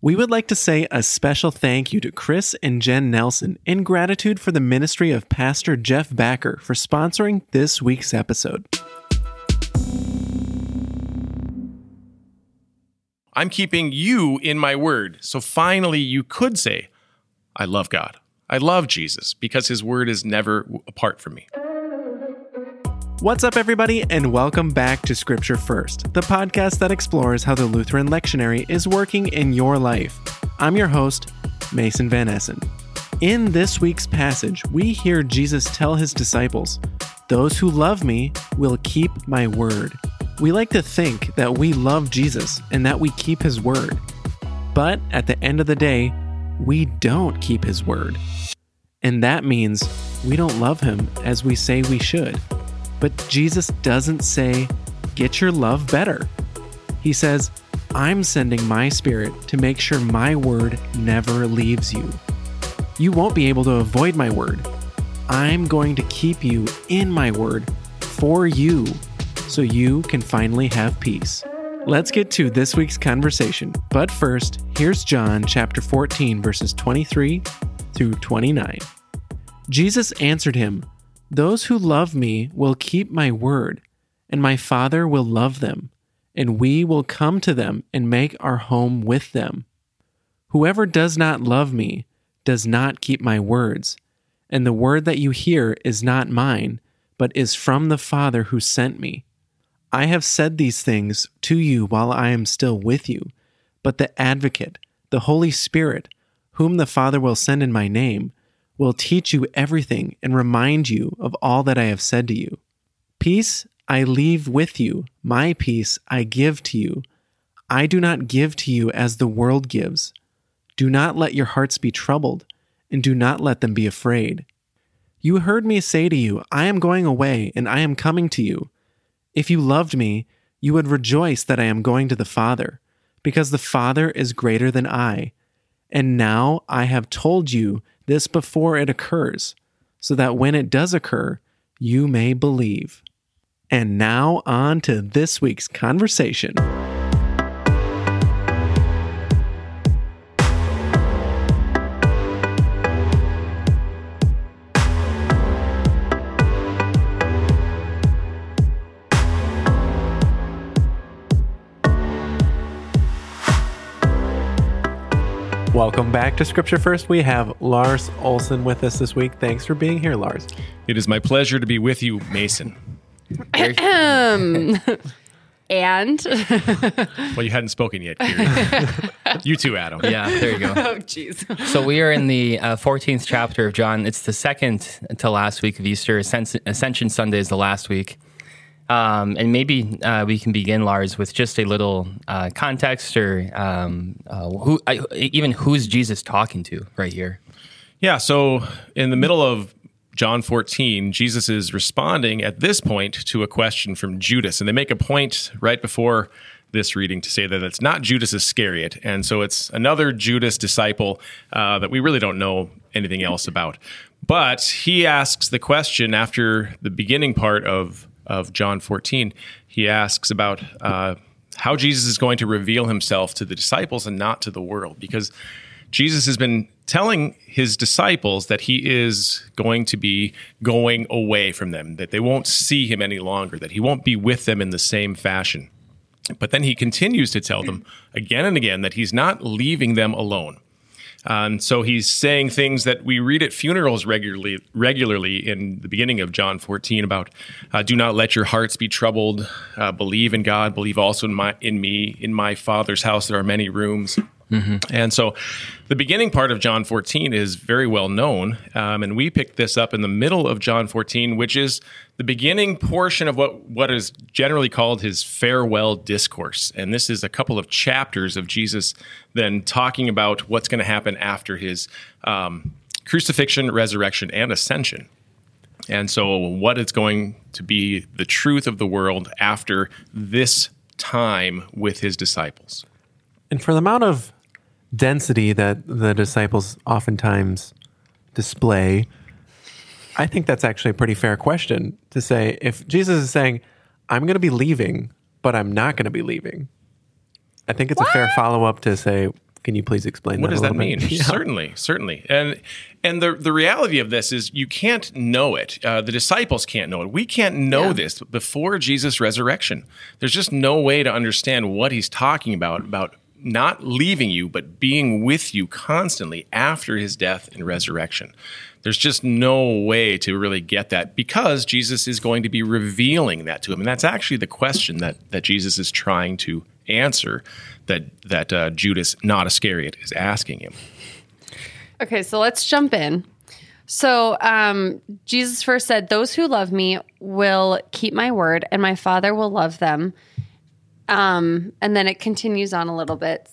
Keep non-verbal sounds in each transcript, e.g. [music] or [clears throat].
We would like to say a special thank you to Chris and Jen Nelson in gratitude for the ministry of Pastor Jeff Backer for sponsoring this week's episode. I'm keeping you in my word. So finally, you could say, I love God. I love Jesus because his word is never apart from me. What's up, everybody, and welcome back to Scripture First, the podcast that explores how the Lutheran lectionary is working in your life. I'm your host, Mason Van Essen. In this week's passage, we hear Jesus tell his disciples, Those who love me will keep my word. We like to think that we love Jesus and that we keep his word. But at the end of the day, we don't keep his word. And that means we don't love him as we say we should. But Jesus doesn't say, get your love better. He says, I'm sending my spirit to make sure my word never leaves you. You won't be able to avoid my word. I'm going to keep you in my word for you so you can finally have peace. Let's get to this week's conversation. But first, here's John chapter 14, verses 23 through 29. Jesus answered him, those who love me will keep my word, and my Father will love them, and we will come to them and make our home with them. Whoever does not love me does not keep my words, and the word that you hear is not mine, but is from the Father who sent me. I have said these things to you while I am still with you, but the Advocate, the Holy Spirit, whom the Father will send in my name, will teach you everything and remind you of all that I have said to you. Peace I leave with you, my peace I give to you. I do not give to you as the world gives. Do not let your hearts be troubled, and do not let them be afraid. You heard me say to you, I am going away, and I am coming to you. If you loved me, you would rejoice that I am going to the Father, because the Father is greater than I. And now I have told you this before it occurs, so that when it does occur, you may believe. And now on to this week's conversation. Welcome back to Scripture First. We have Lars Olson with us this week. Thanks for being here, Lars. It is my pleasure to be with you, Mason. Um, [clears throat] and well, you hadn't spoken yet. Kieran. you too, Adam. Yeah, there you go. oh, jeez. So we are in the uh, 14th chapter of John. It's the second to last week of Easter. Ascension, Ascension Sunday is the last week. Um, and maybe uh, we can begin, Lars, with just a little uh, context or um, uh, who, I, even who's Jesus talking to right here? Yeah, so in the middle of John 14, Jesus is responding at this point to a question from Judas. And they make a point right before this reading to say that it's not Judas Iscariot. And so it's another Judas disciple uh, that we really don't know anything else about. But he asks the question after the beginning part of of John 14, he asks about uh, how Jesus is going to reveal himself to the disciples and not to the world. Because Jesus has been telling his disciples that he is going to be going away from them, that they won't see him any longer, that he won't be with them in the same fashion. But then he continues to tell them again and again that he's not leaving them alone. Um, so he's saying things that we read at funerals regularly, regularly in the beginning of John 14 about uh, do not let your hearts be troubled, uh, believe in God, believe also in my in me. In my Father's house there are many rooms. Mm-hmm. And so the beginning part of John 14 is very well known. Um, and we picked this up in the middle of John 14, which is the beginning portion of what, what is generally called his farewell discourse. And this is a couple of chapters of Jesus then talking about what's going to happen after his um, crucifixion, resurrection, and ascension. And so, what is going to be the truth of the world after this time with his disciples? And for the amount of density that the disciples oftentimes display, I think that's actually a pretty fair question to say if Jesus is saying, I'm going to be leaving, but I'm not going to be leaving. I think it's what? a fair follow up to say, Can you please explain what that does a that mean? [laughs] Yeah. Certainly, certainly. And and the the reality of this is you can't know it. Uh, the disciples can't know it. We can't know Yeah. this before Jesus' resurrection. There's just no way to understand what he's talking about about not leaving you but being with you constantly after his death and resurrection. There's just no way to really get that because Jesus is going to be revealing that to him. And that's actually the question that that Jesus is trying to answer that that uh, Judas, not Iscariot, is asking him. Okay, so let's jump in. So um, Jesus first said, "Those who love me will keep my word, and my Father will love them." Um, and then it continues on a little bit.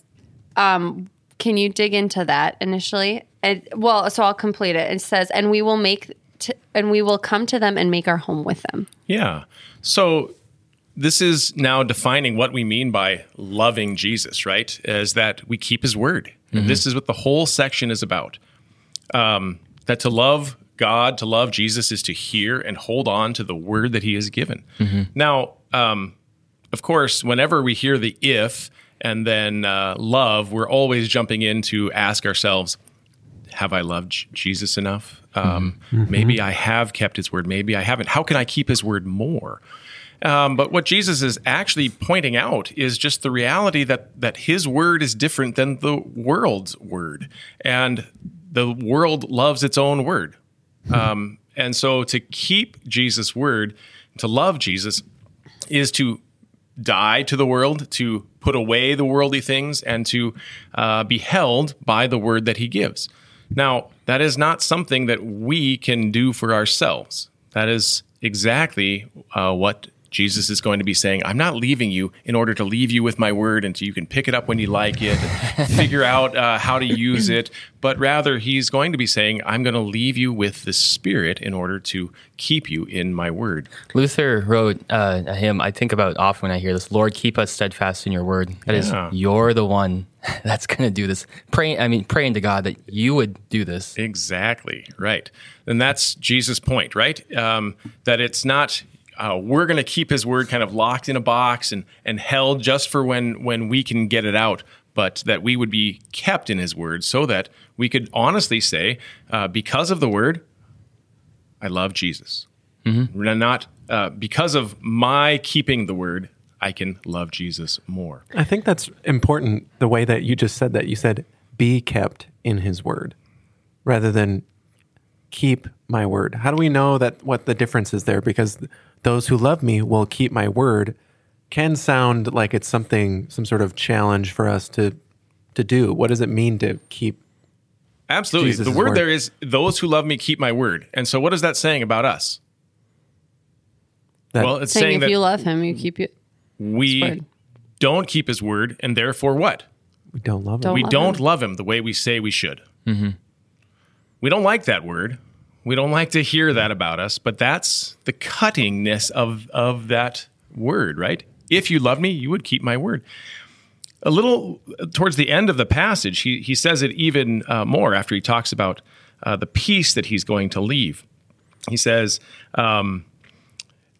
Um, can you dig into that initially? It, well, so I'll complete it. It says, "And we will make, t- and we will come to them and make our home with them." Yeah. So this is now defining what we mean by loving Jesus, right? Is that we keep his word. And this is what the whole section is about. Um, that to love God, to love Jesus, is to hear and hold on to the word that he has given. Now, um, of course, whenever we hear the if and then uh, love, we're always jumping in to ask ourselves, have I loved J- Jesus enough? Um, Maybe I have kept his word. Maybe I haven't. How can I keep his word more? Um, but what Jesus is actually pointing out is just the reality that that his word is different than the world's word, and the world loves its own word. Um, and so to keep Jesus' word, to love Jesus, is to die to the world, to put away the worldly things, and to uh, be held by the word that he gives. Now, that is not something that we can do for ourselves. That is exactly uh, what Jesus is going to be saying. I'm not leaving you in order to leave you with my word and so you can pick it up when you like it, and [laughs] figure out uh, how to use it. But rather, he's going to be saying, I'm going to leave you with the Spirit in order to keep you in my word. Luther wrote uh, a hymn I think about often when I hear this Lord, keep us steadfast in your word. That is, Yeah. you're the one [laughs] that's going to do this. Praying, I mean, praying to God that you would do this. Exactly right, and that's Jesus' point, right? Um, that it's not uh, we're going to keep His word kind of locked in a box and and held just for when when we can get it out, but that we would be kept in His word, so that we could honestly say, uh, because of the word, I love Jesus. Mm-hmm. Not uh, because of my keeping the word, I can love Jesus more. I think that's important the way that you just said that. You said, be kept in his word rather than keep my word. How do we know that what the difference is there? Because those who love me will keep my word can sound like it's something, some sort of challenge for us to to do. What does it mean to keep? Absolutely. Jesus' the word, word. there is those who love me keep my word. And so what is that saying about us? That, Well, it's Saying, saying, if that you love him, you keep it. we word. don't keep his word and therefore what? we don't love Don't him. we love don't him. love him the way we say we should. Mm-hmm. We don't like that word. We don't like to hear that about us, but that's the cuttingness of, of that word, right? If you love me, you would keep my word. A little towards the end of the passage, he, he says it even uh, more after he talks about uh, the peace that he's going to leave. He says, um,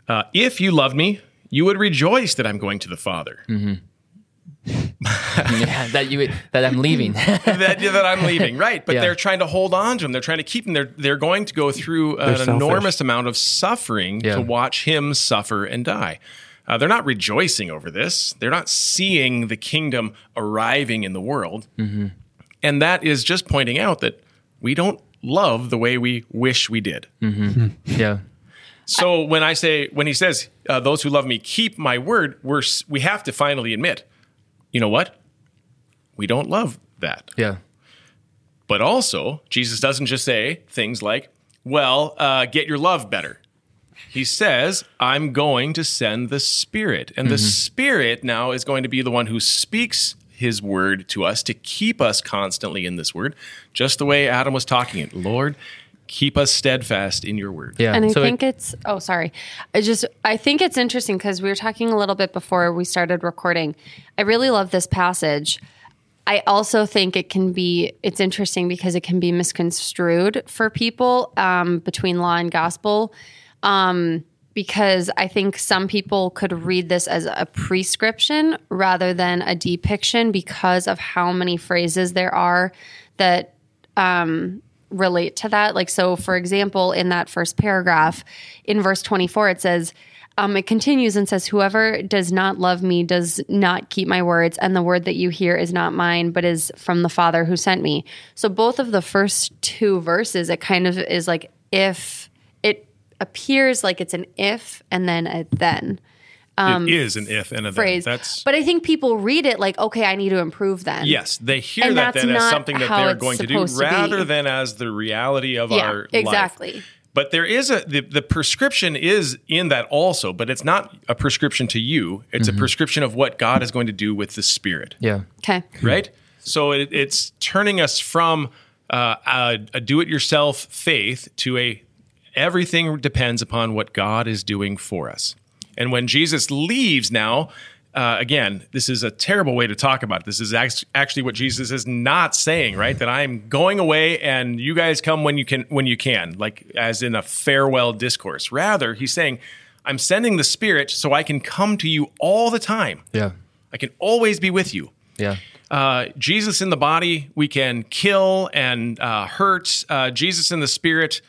uh, If you loved me, you would rejoice that I'm going to the Father. [laughs] Yeah, that you that I'm leaving. [laughs] that, that I'm [laughs] leaving, right? But Yeah. they're trying to hold on to him. They're trying to keep him. They're they're going to go through They're an selfish. enormous amount of suffering Yeah. to watch him suffer and die. Uh, they're not rejoicing over this. They're not seeing the kingdom arriving in the world, Mm-hmm. and that is just pointing out that we don't love the way we wish we did. yeah, So when I say when he says uh, those who love me keep my word, we're we have to finally admit, you know what? We don't love that. yeah, But also, Jesus doesn't just say things like, well, uh, get your love better. He says, I'm going to send the Spirit. And the Spirit now is going to be the one who speaks his word to us to keep us constantly in this word, just the way Adam was talking it. Lord, keep us steadfast in your word. yeah. And I So it- think it's oh sorry. I just I think it's interesting because we were talking a little bit before we started recording. I really love this passage. I also think it can be it's interesting because it can be misconstrued for people um, between law and gospel. Um, because I think some people could read this as a prescription rather than a depiction because of how many phrases there are that um, relate to that. Like, so for example, in that first paragraph, in verse 24, it says, um, it continues and says, Whoever does not love me does not keep my words, and the word that you hear is not mine, but is from the Father who sent me. So, both of the first two verses, it kind of is like if it appears like it's an if and then a then it is an if and a then. Um, phrase. That's but I think people read it like, okay, I need to improve then. yes, they hear And that that's then as something that they're going to do, supposed to be. rather than as the reality of Yeah, our life. exactly. But there is a the, the prescription is in that also, but it's not a prescription to you. It's Mm-hmm. a prescription of what God is going to do with the Spirit. Yeah. Okay. right? So it, it's turning us from uh, a, a do-it-yourself faith to a everything depends upon what God is doing for us. And when Jesus leaves now, uh, again, this is a terrible way to talk about it. This is actually what Jesus is not saying, right? That I'm going away and you guys come when you can, when you can, like as in a farewell discourse. Rather, he's saying, I'm sending the Spirit so I can come to you all the time. Yeah. I can always be with you Yeah. uh, Jesus in the body, we can kill and uh, hurt. Uh, Jesus in the spirit,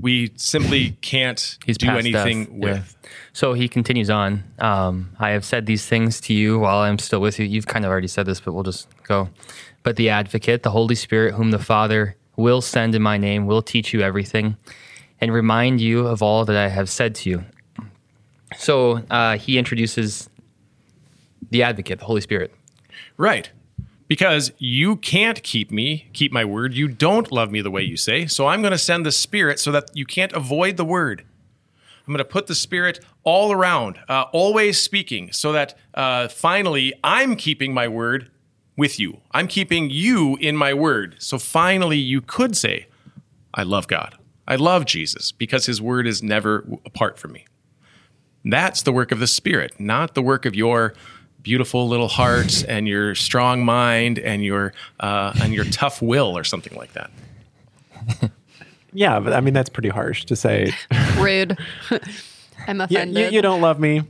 we simply can't He's do anything death. with. Yeah. So he continues on. Um, I have said these things to you while I'm still with you. You've kind of already said this, but we'll just go. But the advocate, the Holy Spirit, whom the Father will send in my name, will teach you everything and remind you of all that I have said to you. So uh, he introduces the advocate, the Holy Spirit. Right. Because you can't keep me, keep my word. You don't love me the way you say. So I'm going to send the Spirit so that you can't avoid the word. I'm going to put the Spirit all around, uh, always speaking, so that uh, finally I'm keeping my word with you. I'm keeping you in my word. So finally you could say, I love God. I love Jesus because his word is never apart from me. That's the work of the Spirit, not the work of your beautiful little heart [laughs] and your strong mind and your uh, and your tough will or something like that. [laughs] Yeah, but I mean that's pretty harsh to say. [laughs] Rude. I'm yeah, offended. you, you don't love me,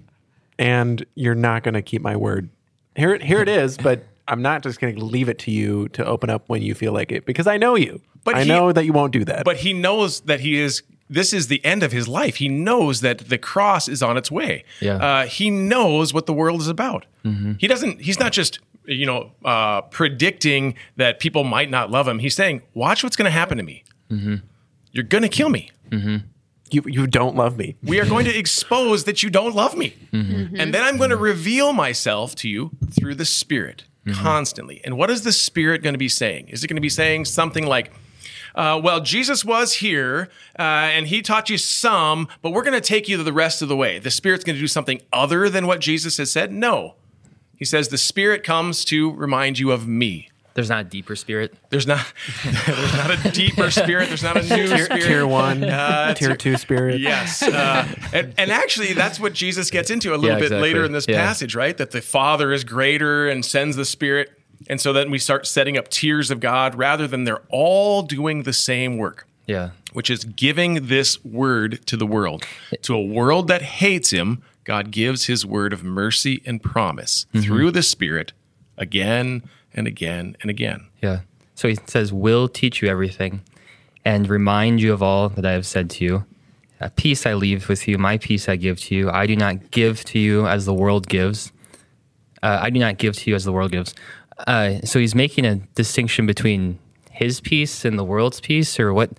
and you're not going to keep my word. Here, it- here it is. But I'm not just going to leave it to you to open up when you feel like it because I know you. But I he- know that you won't do that. But he knows that he is. This is the end of his life. He knows that the cross is on its way. Yeah. Uh, he knows what the world is about. Mm-hmm. He doesn't. He's not just you know uh, predicting that people might not love him. He's saying, "Watch what's going to happen to me. Mm-hmm. You're going to kill me. Mm-hmm. you you don't love me. We are going to expose that you don't love me. And then I'm going to reveal myself to you through the Spirit constantly. And what is the Spirit going to be saying? Is it going to be saying something like, uh, well, Jesus was here uh, and he taught you some, but we're going to take you the rest of the way. The Spirit's going to do something other than what Jesus has said? No. He says the Spirit comes to remind you of me. There's not a deeper spirit. There's not, [laughs] there's not a deeper spirit. There's not a new Tier, spirit. tier one, Uh, tier two spirit. Yes. Uh, and, and actually, that's what Jesus gets into a little Yeah, bit exactly. later in this Yeah. passage, right? That the Father is greater and sends the Spirit. And so then we start setting up tiers of God rather than they're all doing the same work, Yeah. which is giving this word to the world. To a world that hates Him, God gives His word of mercy and promise Mm-hmm. through the Spirit again and again and again. Yeah. So he says, will teach you everything and remind you of all that I have said to you. A peace I leave with you, my peace I give to you. I do not give to you as the world gives. Uh, I do not give to you as the world gives. Uh, so he's making a distinction between his peace and the world's peace, or what?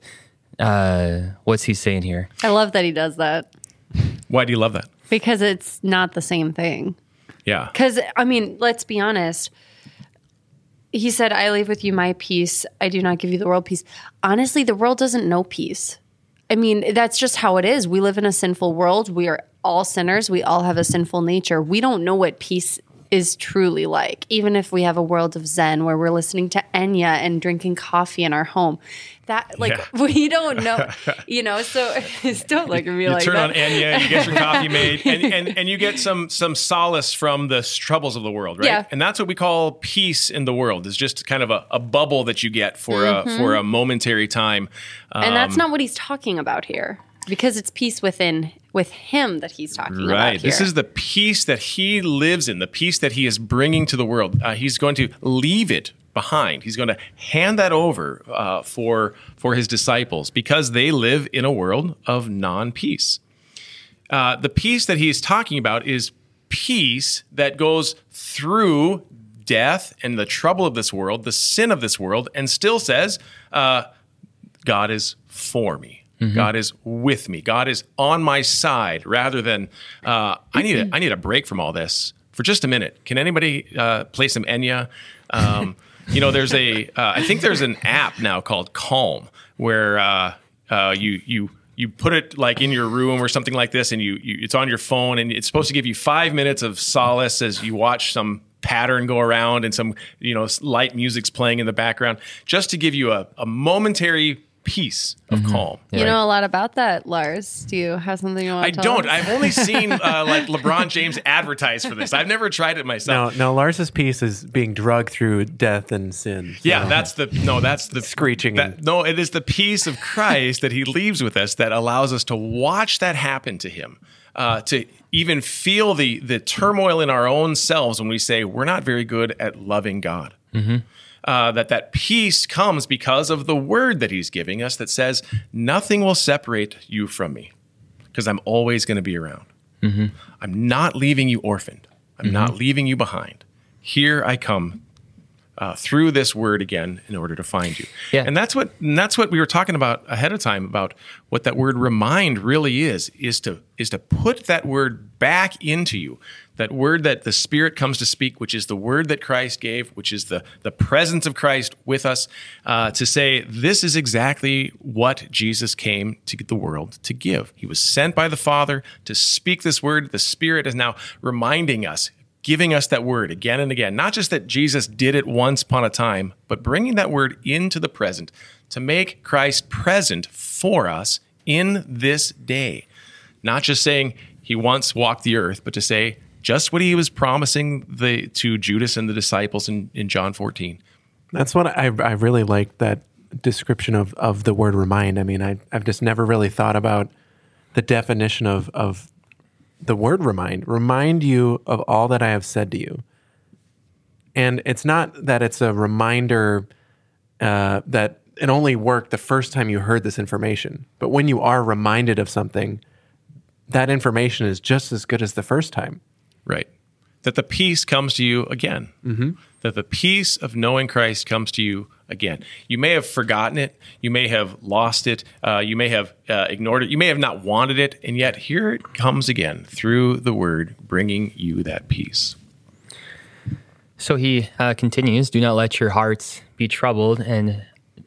Uh, what's he saying here? I love that he does that Why do you love that? because it's not the same thing. Yeah. Because, I mean, let's be honest. He said, I leave with you my peace. I do not give you the world peace. Honestly, the world doesn't know peace. I mean, that's just how it is. We live in a sinful world. We are all sinners. We all have a sinful nature. We don't know what peace is truly like, even if we have a world of Zen where we're listening to Enya and drinking coffee in our home. That, like, Yeah. [laughs] we don't know, [laughs] you know, so [laughs] it's don't look at me You like turn that. on Enya, you get your coffee made, and, and, and you get some some solace from the troubles of the world, right? Yeah. And that's what we call peace in the world. Is just kind of a, a bubble that you get for a for a momentary time. Mm-hmm. And that's Um, not what he's talking about here because it's peace within with him that he's talking about. Right. This is the peace that he lives in, the peace that he is bringing to the world. Uh, he's going to leave it behind. He's going to hand that over uh, for for his disciples because they live in a world of non-peace. Uh, the peace that he's talking about is peace that goes through death and the trouble of this world, the sin of this world, and still says, uh, God is for me. God is with me. God is on my side. Rather than uh, I need a, I need a break from all this for just a minute. Can anybody uh, play some Enya? Um, [laughs] you know, there's a uh, I think there's an app now called Calm where uh, uh, you you you put it like in your room or something like this, and you, you it's on your phone, and it's supposed to give you five minutes of solace as you watch some pattern go around and some you know light music's playing in the background, just to give you a, a momentary peace of calm. You know a lot about that, Lars. Do you have something you want I to tell don't. us? I've only seen [laughs] uh, like LeBron James advertise for this. I've never tried it myself. no, Lars's piece is being drugged through death and sin. Yeah, that's the no. That's the Screeching That, no, it is the peace of Christ that He leaves with us that allows us to watch that happen to Him, uh, to even feel the the turmoil in our own selves when we say we're not very good at loving God. Uh, that that peace comes because of the word that He's giving us that says nothing will separate you from me because I'm always going to be around. I'm not leaving you orphaned. I'm not leaving you behind. Here I come uh, through this word again in order to find you. Yeah. And that's what and that's what we were talking about ahead of time about what that word remind really is is to is to put that word back into you. That word that the Spirit comes to speak, which is the word that Christ gave, which is the the presence of Christ with us, uh, to say this is exactly what Jesus came to the world to give. He was sent by the Father to speak this word. The Spirit is now reminding us giving us that word again and again. Not just that Jesus did it once upon a time, but bringing that word into the present to make Christ present for us in this day. Not just saying he once walked the earth, but to say just what he was promising the to Judas and the disciples in, in John 14. That's what I, I really like that description of, of the word remind. I mean, I, I've just never really thought about the definition of, of the word remind. Remind you of all that I have said to you. And it's not that it's a reminder uh, that it only worked the first time you heard this information, but when you are reminded of something, that information is just as good as the first time. Right. That the peace comes to you again. Mm-hmm. That the peace of knowing Christ comes to you again. You may have forgotten it. You may have lost it. Uh, you may have uh, ignored it. You may have not wanted it. And yet here it comes again through the word, bringing you that peace. So he uh, continues, Do not let your hearts be troubled, and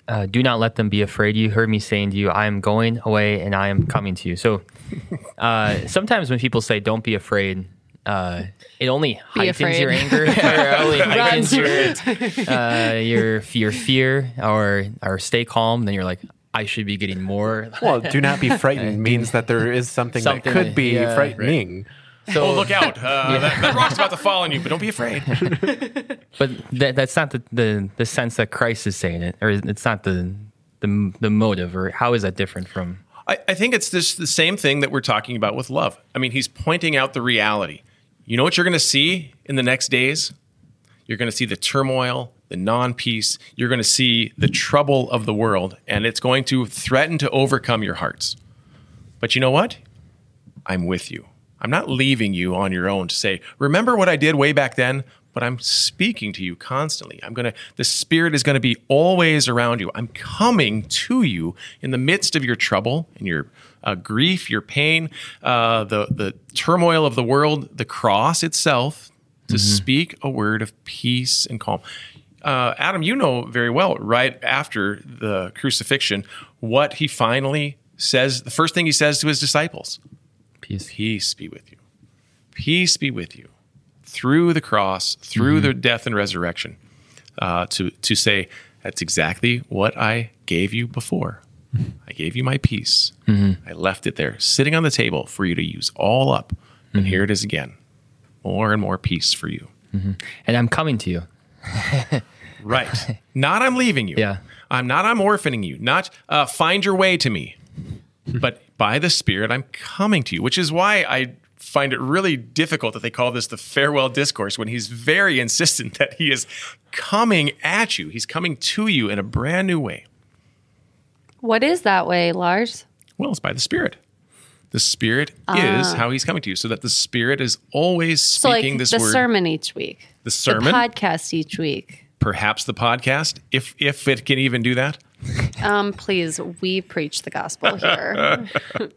uh, do not let them be afraid. You heard me saying to you, I am going away and I am coming to you. So [laughs] uh, sometimes when people say, Don't be afraid, uh, it only Be heightens afraid. your anger, [laughs] or only heightens your, [laughs] uh, your your fear, or or stay calm. Then you're like, I should be getting more. Well, do not be [laughs] frightened means that there is something, Something that could be yeah. frightening. So Oh, look out. Uh, that, that rock's about to fall on you, but don't be afraid. But that, that's not the, the, the sense that Christ is saying it, or it's not the, the the motive, or how is that different from? I, I think it's this the same thing that we're talking about with love. I mean, he's pointing out the reality. You know what you're going to see in the next days? You're going to see the turmoil, the non peace. You're going to see the trouble of the world, and it's going to threaten to overcome your hearts. But you know what? I'm with you. I'm not leaving you on your own to say, remember what I did way back then? But I'm speaking to you constantly. I'm going to, the Spirit is going to be always around you. I'm coming to you in the midst of your trouble and your uh, grief, your pain, uh, the, the turmoil of the world, the cross itself, to speak a word of peace and calm. Uh, Adam, you know very well, right after the crucifixion, what he finally says, the first thing he says to his disciples Peace. peace be with you. Peace be with you through the cross, through mm-hmm. the death and resurrection, uh, to, to say, that's exactly what I gave you before. Mm-hmm. I gave you my peace. Mm-hmm. I left it there, sitting on the table for you to use all up. And here it is again. More and more peace for you. And I'm coming to you. [laughs] Right. not I'm leaving you. Yeah. I'm not I'm orphaning you. Not uh, find your way to me. [laughs] but by the Spirit I'm coming to you, which is why I find it really difficult that they call this the farewell discourse when he's very insistent that he is coming at you. He's coming to you in a brand new way. What is that way, Lars? Well, it's by the Spirit. The Spirit is how he's coming to you, so that the Spirit is always Ah. So, like speaking this the word. sermon each week, The sermon, the podcast each week. perhaps the podcast, if if it can even do that. Um, please, we preach the gospel here. [laughs]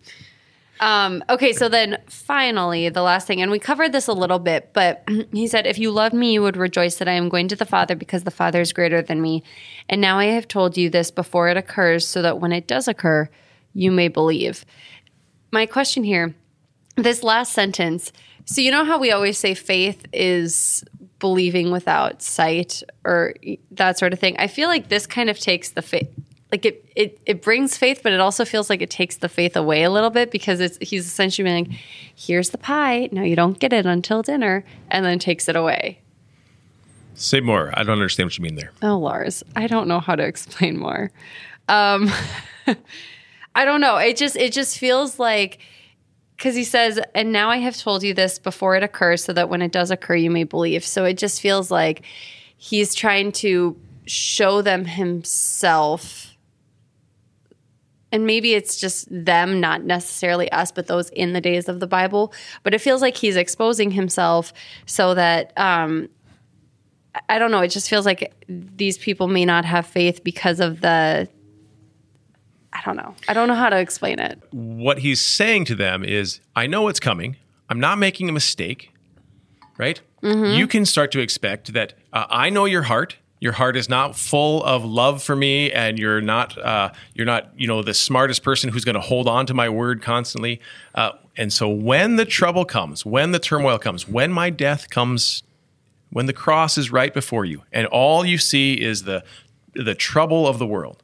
um, okay, so then finally, the last thing, and we covered this a little bit, but [clears throat] he said, If you love me, you would rejoice that I am going to the Father because the Father is greater than me. And now I have told you this before it occurs, so that when it does occur, you may believe. My question here this last sentence. So, you know how we always say faith is believing without sight or that sort of thing? I feel like this kind of takes the faith. Like it, it, it brings faith, but it also feels like it takes the faith away a little bit because it's he's essentially being like, "Here's the pie. No, you don't get it until dinner," and then takes it away. Say more. I don't understand what you mean there. Oh, Lars, I don't know how to explain more. Um, [laughs] I don't know. It just it just feels like because he says, "And now I have told you this before it occurs, so that when it does occur, you may believe." So it just feels like he's trying to show them himself. And maybe it's just them, not necessarily us, but those in the days of the Bible. But it feels like he's exposing himself so that um, I don't know. It just feels like these people may not have faith because of the. I don't know. I don't know how to explain it. What he's saying to them is, I know what's coming. I'm not making a mistake, right? You can start to expect that uh, I know your heart. Your heart is not full of love for me, and you're not uh, you're not you know the smartest person who's going to hold on to my word constantly. Uh, and so when the trouble comes, when the turmoil comes, when my death comes when the cross is right before you and all you see is the the trouble of the world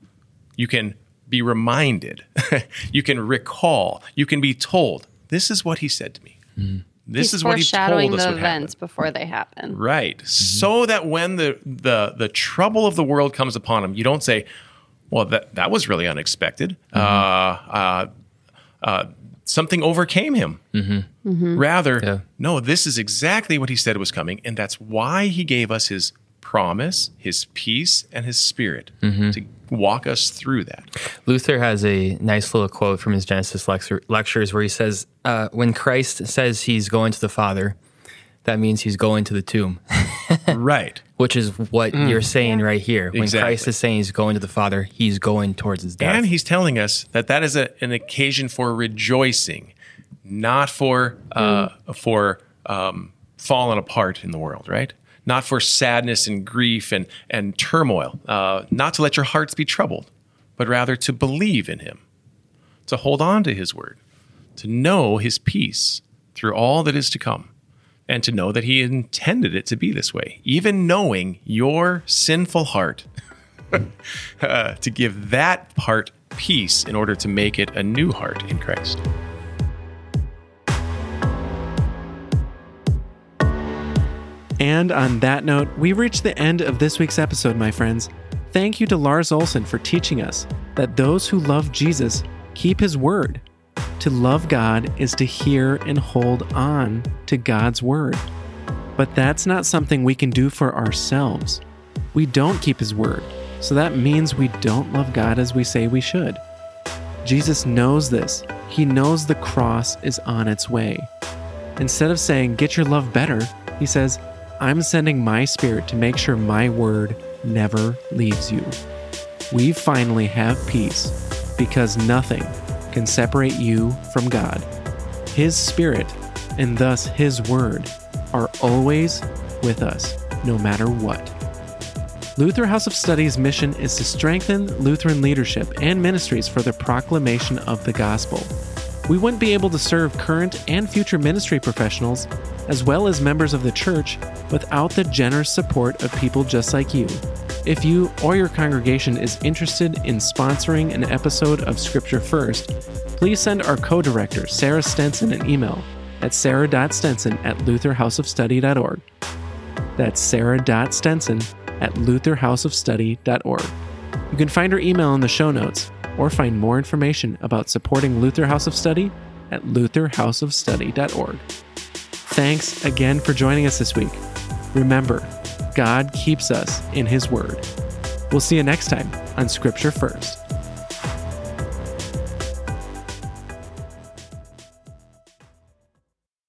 you can be reminded [laughs] you can recall you can be told this is what he said to me this He's is what he foreshadowing told us the would happen. events before they happen. right. So that when the the the trouble of the world comes upon him you don't say well that that was really unexpected. Uh, uh, uh, something overcame him. Rather, Yeah. no, this is exactly what he said was coming. And that's why he gave us his promise, his peace, and his spirit to walk us through that. Luther has a nice little quote from his Genesis lecture, lectures where he says, uh, When Christ says he's going to the Father, that means he's going to the tomb, [laughs] right. which is what you're saying right here. When Exactly. Christ is saying he's going to the Father, he's going towards his death. And he's telling us that that is a, an occasion for rejoicing, not for uh, for um, falling apart in the world, right? Not for sadness and grief and and turmoil. Uh, not to let your hearts be troubled, but rather to believe in Him, to hold on to His word, to know His peace through all that is to come, and to know that He intended it to be this way, even knowing your sinful heart [laughs] uh, to give that heart peace in order to make it a new heart in Christ. And on that note, we reach the end of this week's episode, my friends. Thank you to Lars Olson for teaching us that those who love Jesus keep his word. To love God is to hear and hold on to God's word. But that's not something we can do for ourselves. We don't keep his word, so that means we don't love God as we say we should. Jesus knows this. He knows the cross is on its way. Instead of saying, get your love better, he says, I'm sending my spirit to make sure my word never leaves you. We finally have peace because nothing can separate you from God. His spirit, and thus his word, are always with us, no matter what. Luther House of Study's mission is to strengthen Lutheran leadership and ministries for the proclamation of the gospel. We wouldn't be able to serve current and future ministry professionals, as well as members of the church, without the generous support of people just like you. If you or your congregation is interested in sponsoring an episode of Scripture First, please send our co director, Sarah Stenson, an email at sarah.stenson at lutherhouseofstudy.org. That's sarah.stenson at lutherhouseofstudy.org. You can find her email in the show notes, or find more information about supporting Luther House of Study at lutherhouseofstudy.org. Thanks again for joining us this week. Remember, God keeps us in His Word. We'll see you next time on Scripture First.